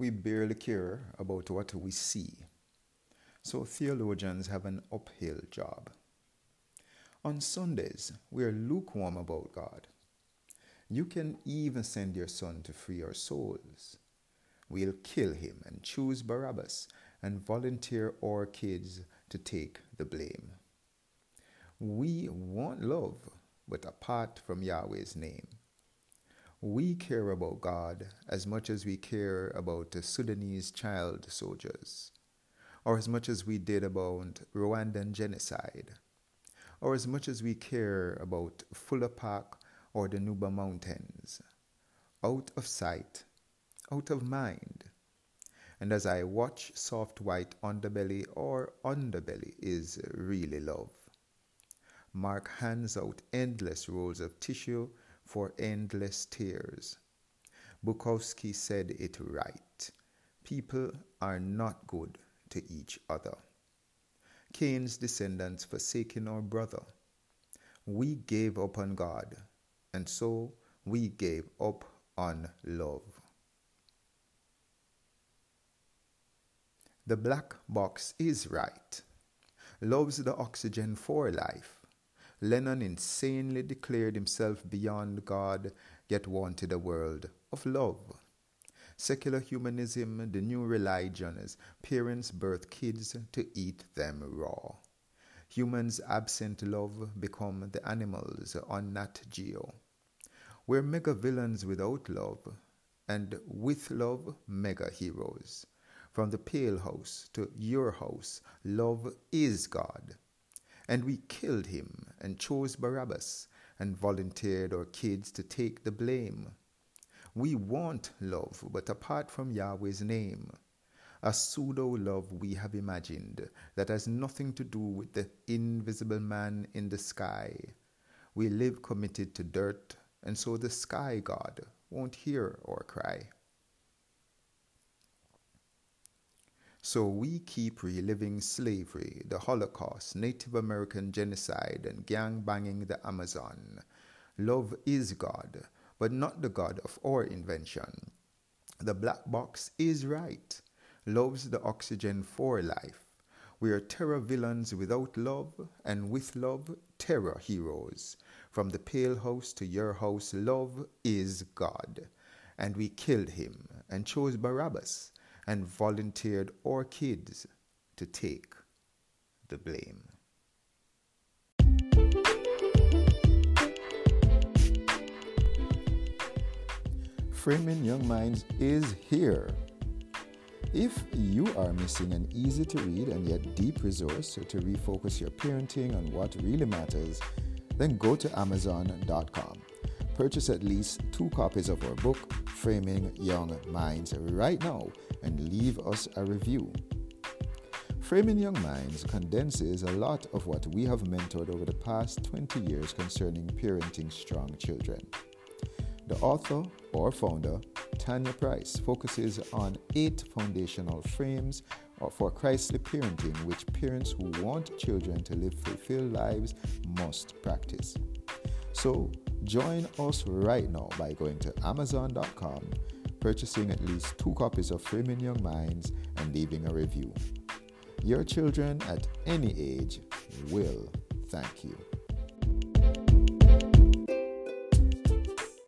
we barely care about what we see. So theologians have an uphill job. On Sundays, we are lukewarm about God. You can even send your son to free our souls. We'll kill him and choose Barabbas and volunteer our kids to take the blame. We want love, but apart from Yahweh's name. We care about God as much as we care about the Sudanese child soldiers, or as much as we did about Rwandan genocide, or as much as we care about Fuller Park or the Nuba Mountains. Out of sight, out of mind. And as I watch soft white underbelly or underbelly is really love. Mark hands out endless rolls of tissue for endless tears. Bukowski said it right. People are not good to each other. Cain's descendants forsaken our brother. We gave up on God, and so we gave up on love. The black box is right. Love's the oxygen for life. Lennon insanely declared himself beyond God, yet wanted a world of love. Secular humanism, the new religion, is parents birth kids to eat them raw. Humans absent love become the animals on Nat Geo. We're mega villains without love, and with love, mega heroes. From the pale house to your house, love is God. And we killed him and chose Barabbas and volunteered our kids to take the blame. We want love, but apart from Yahweh's name, a pseudo love we have imagined that has nothing to do with the invisible man in the sky. We live committed to dirt, and so the sky god won't hear our cry. So we keep reliving slavery, the Holocaust, Native American genocide, and gang banging the Amazon. Love is God, but not the God of our invention. The black box is right. Love's the oxygen for life. We are terror villains without love, and with love, terror heroes. From the pale house to your house, love is God. And we killed him and chose Barabbas and volunteered our kids to take the blame. Framing Young Minds is here. If you are missing an easy to read and yet deep resource to refocus your parenting on what really matters, then go to Amazon.com. Purchase at least two copies of our book, Framing Young Minds, right now and leave us a review. Framing Young Minds condenses a lot of what we have mentored over the past 20 years concerning parenting strong children. The author or founder, Tanya Price, focuses on eight foundational frames for Christly parenting, which parents who want children to live fulfilled lives must practice. So, join us right now by going to Amazon.com, purchasing at least two copies of Framing Young Minds, and leaving a review. Your children at any age will thank you.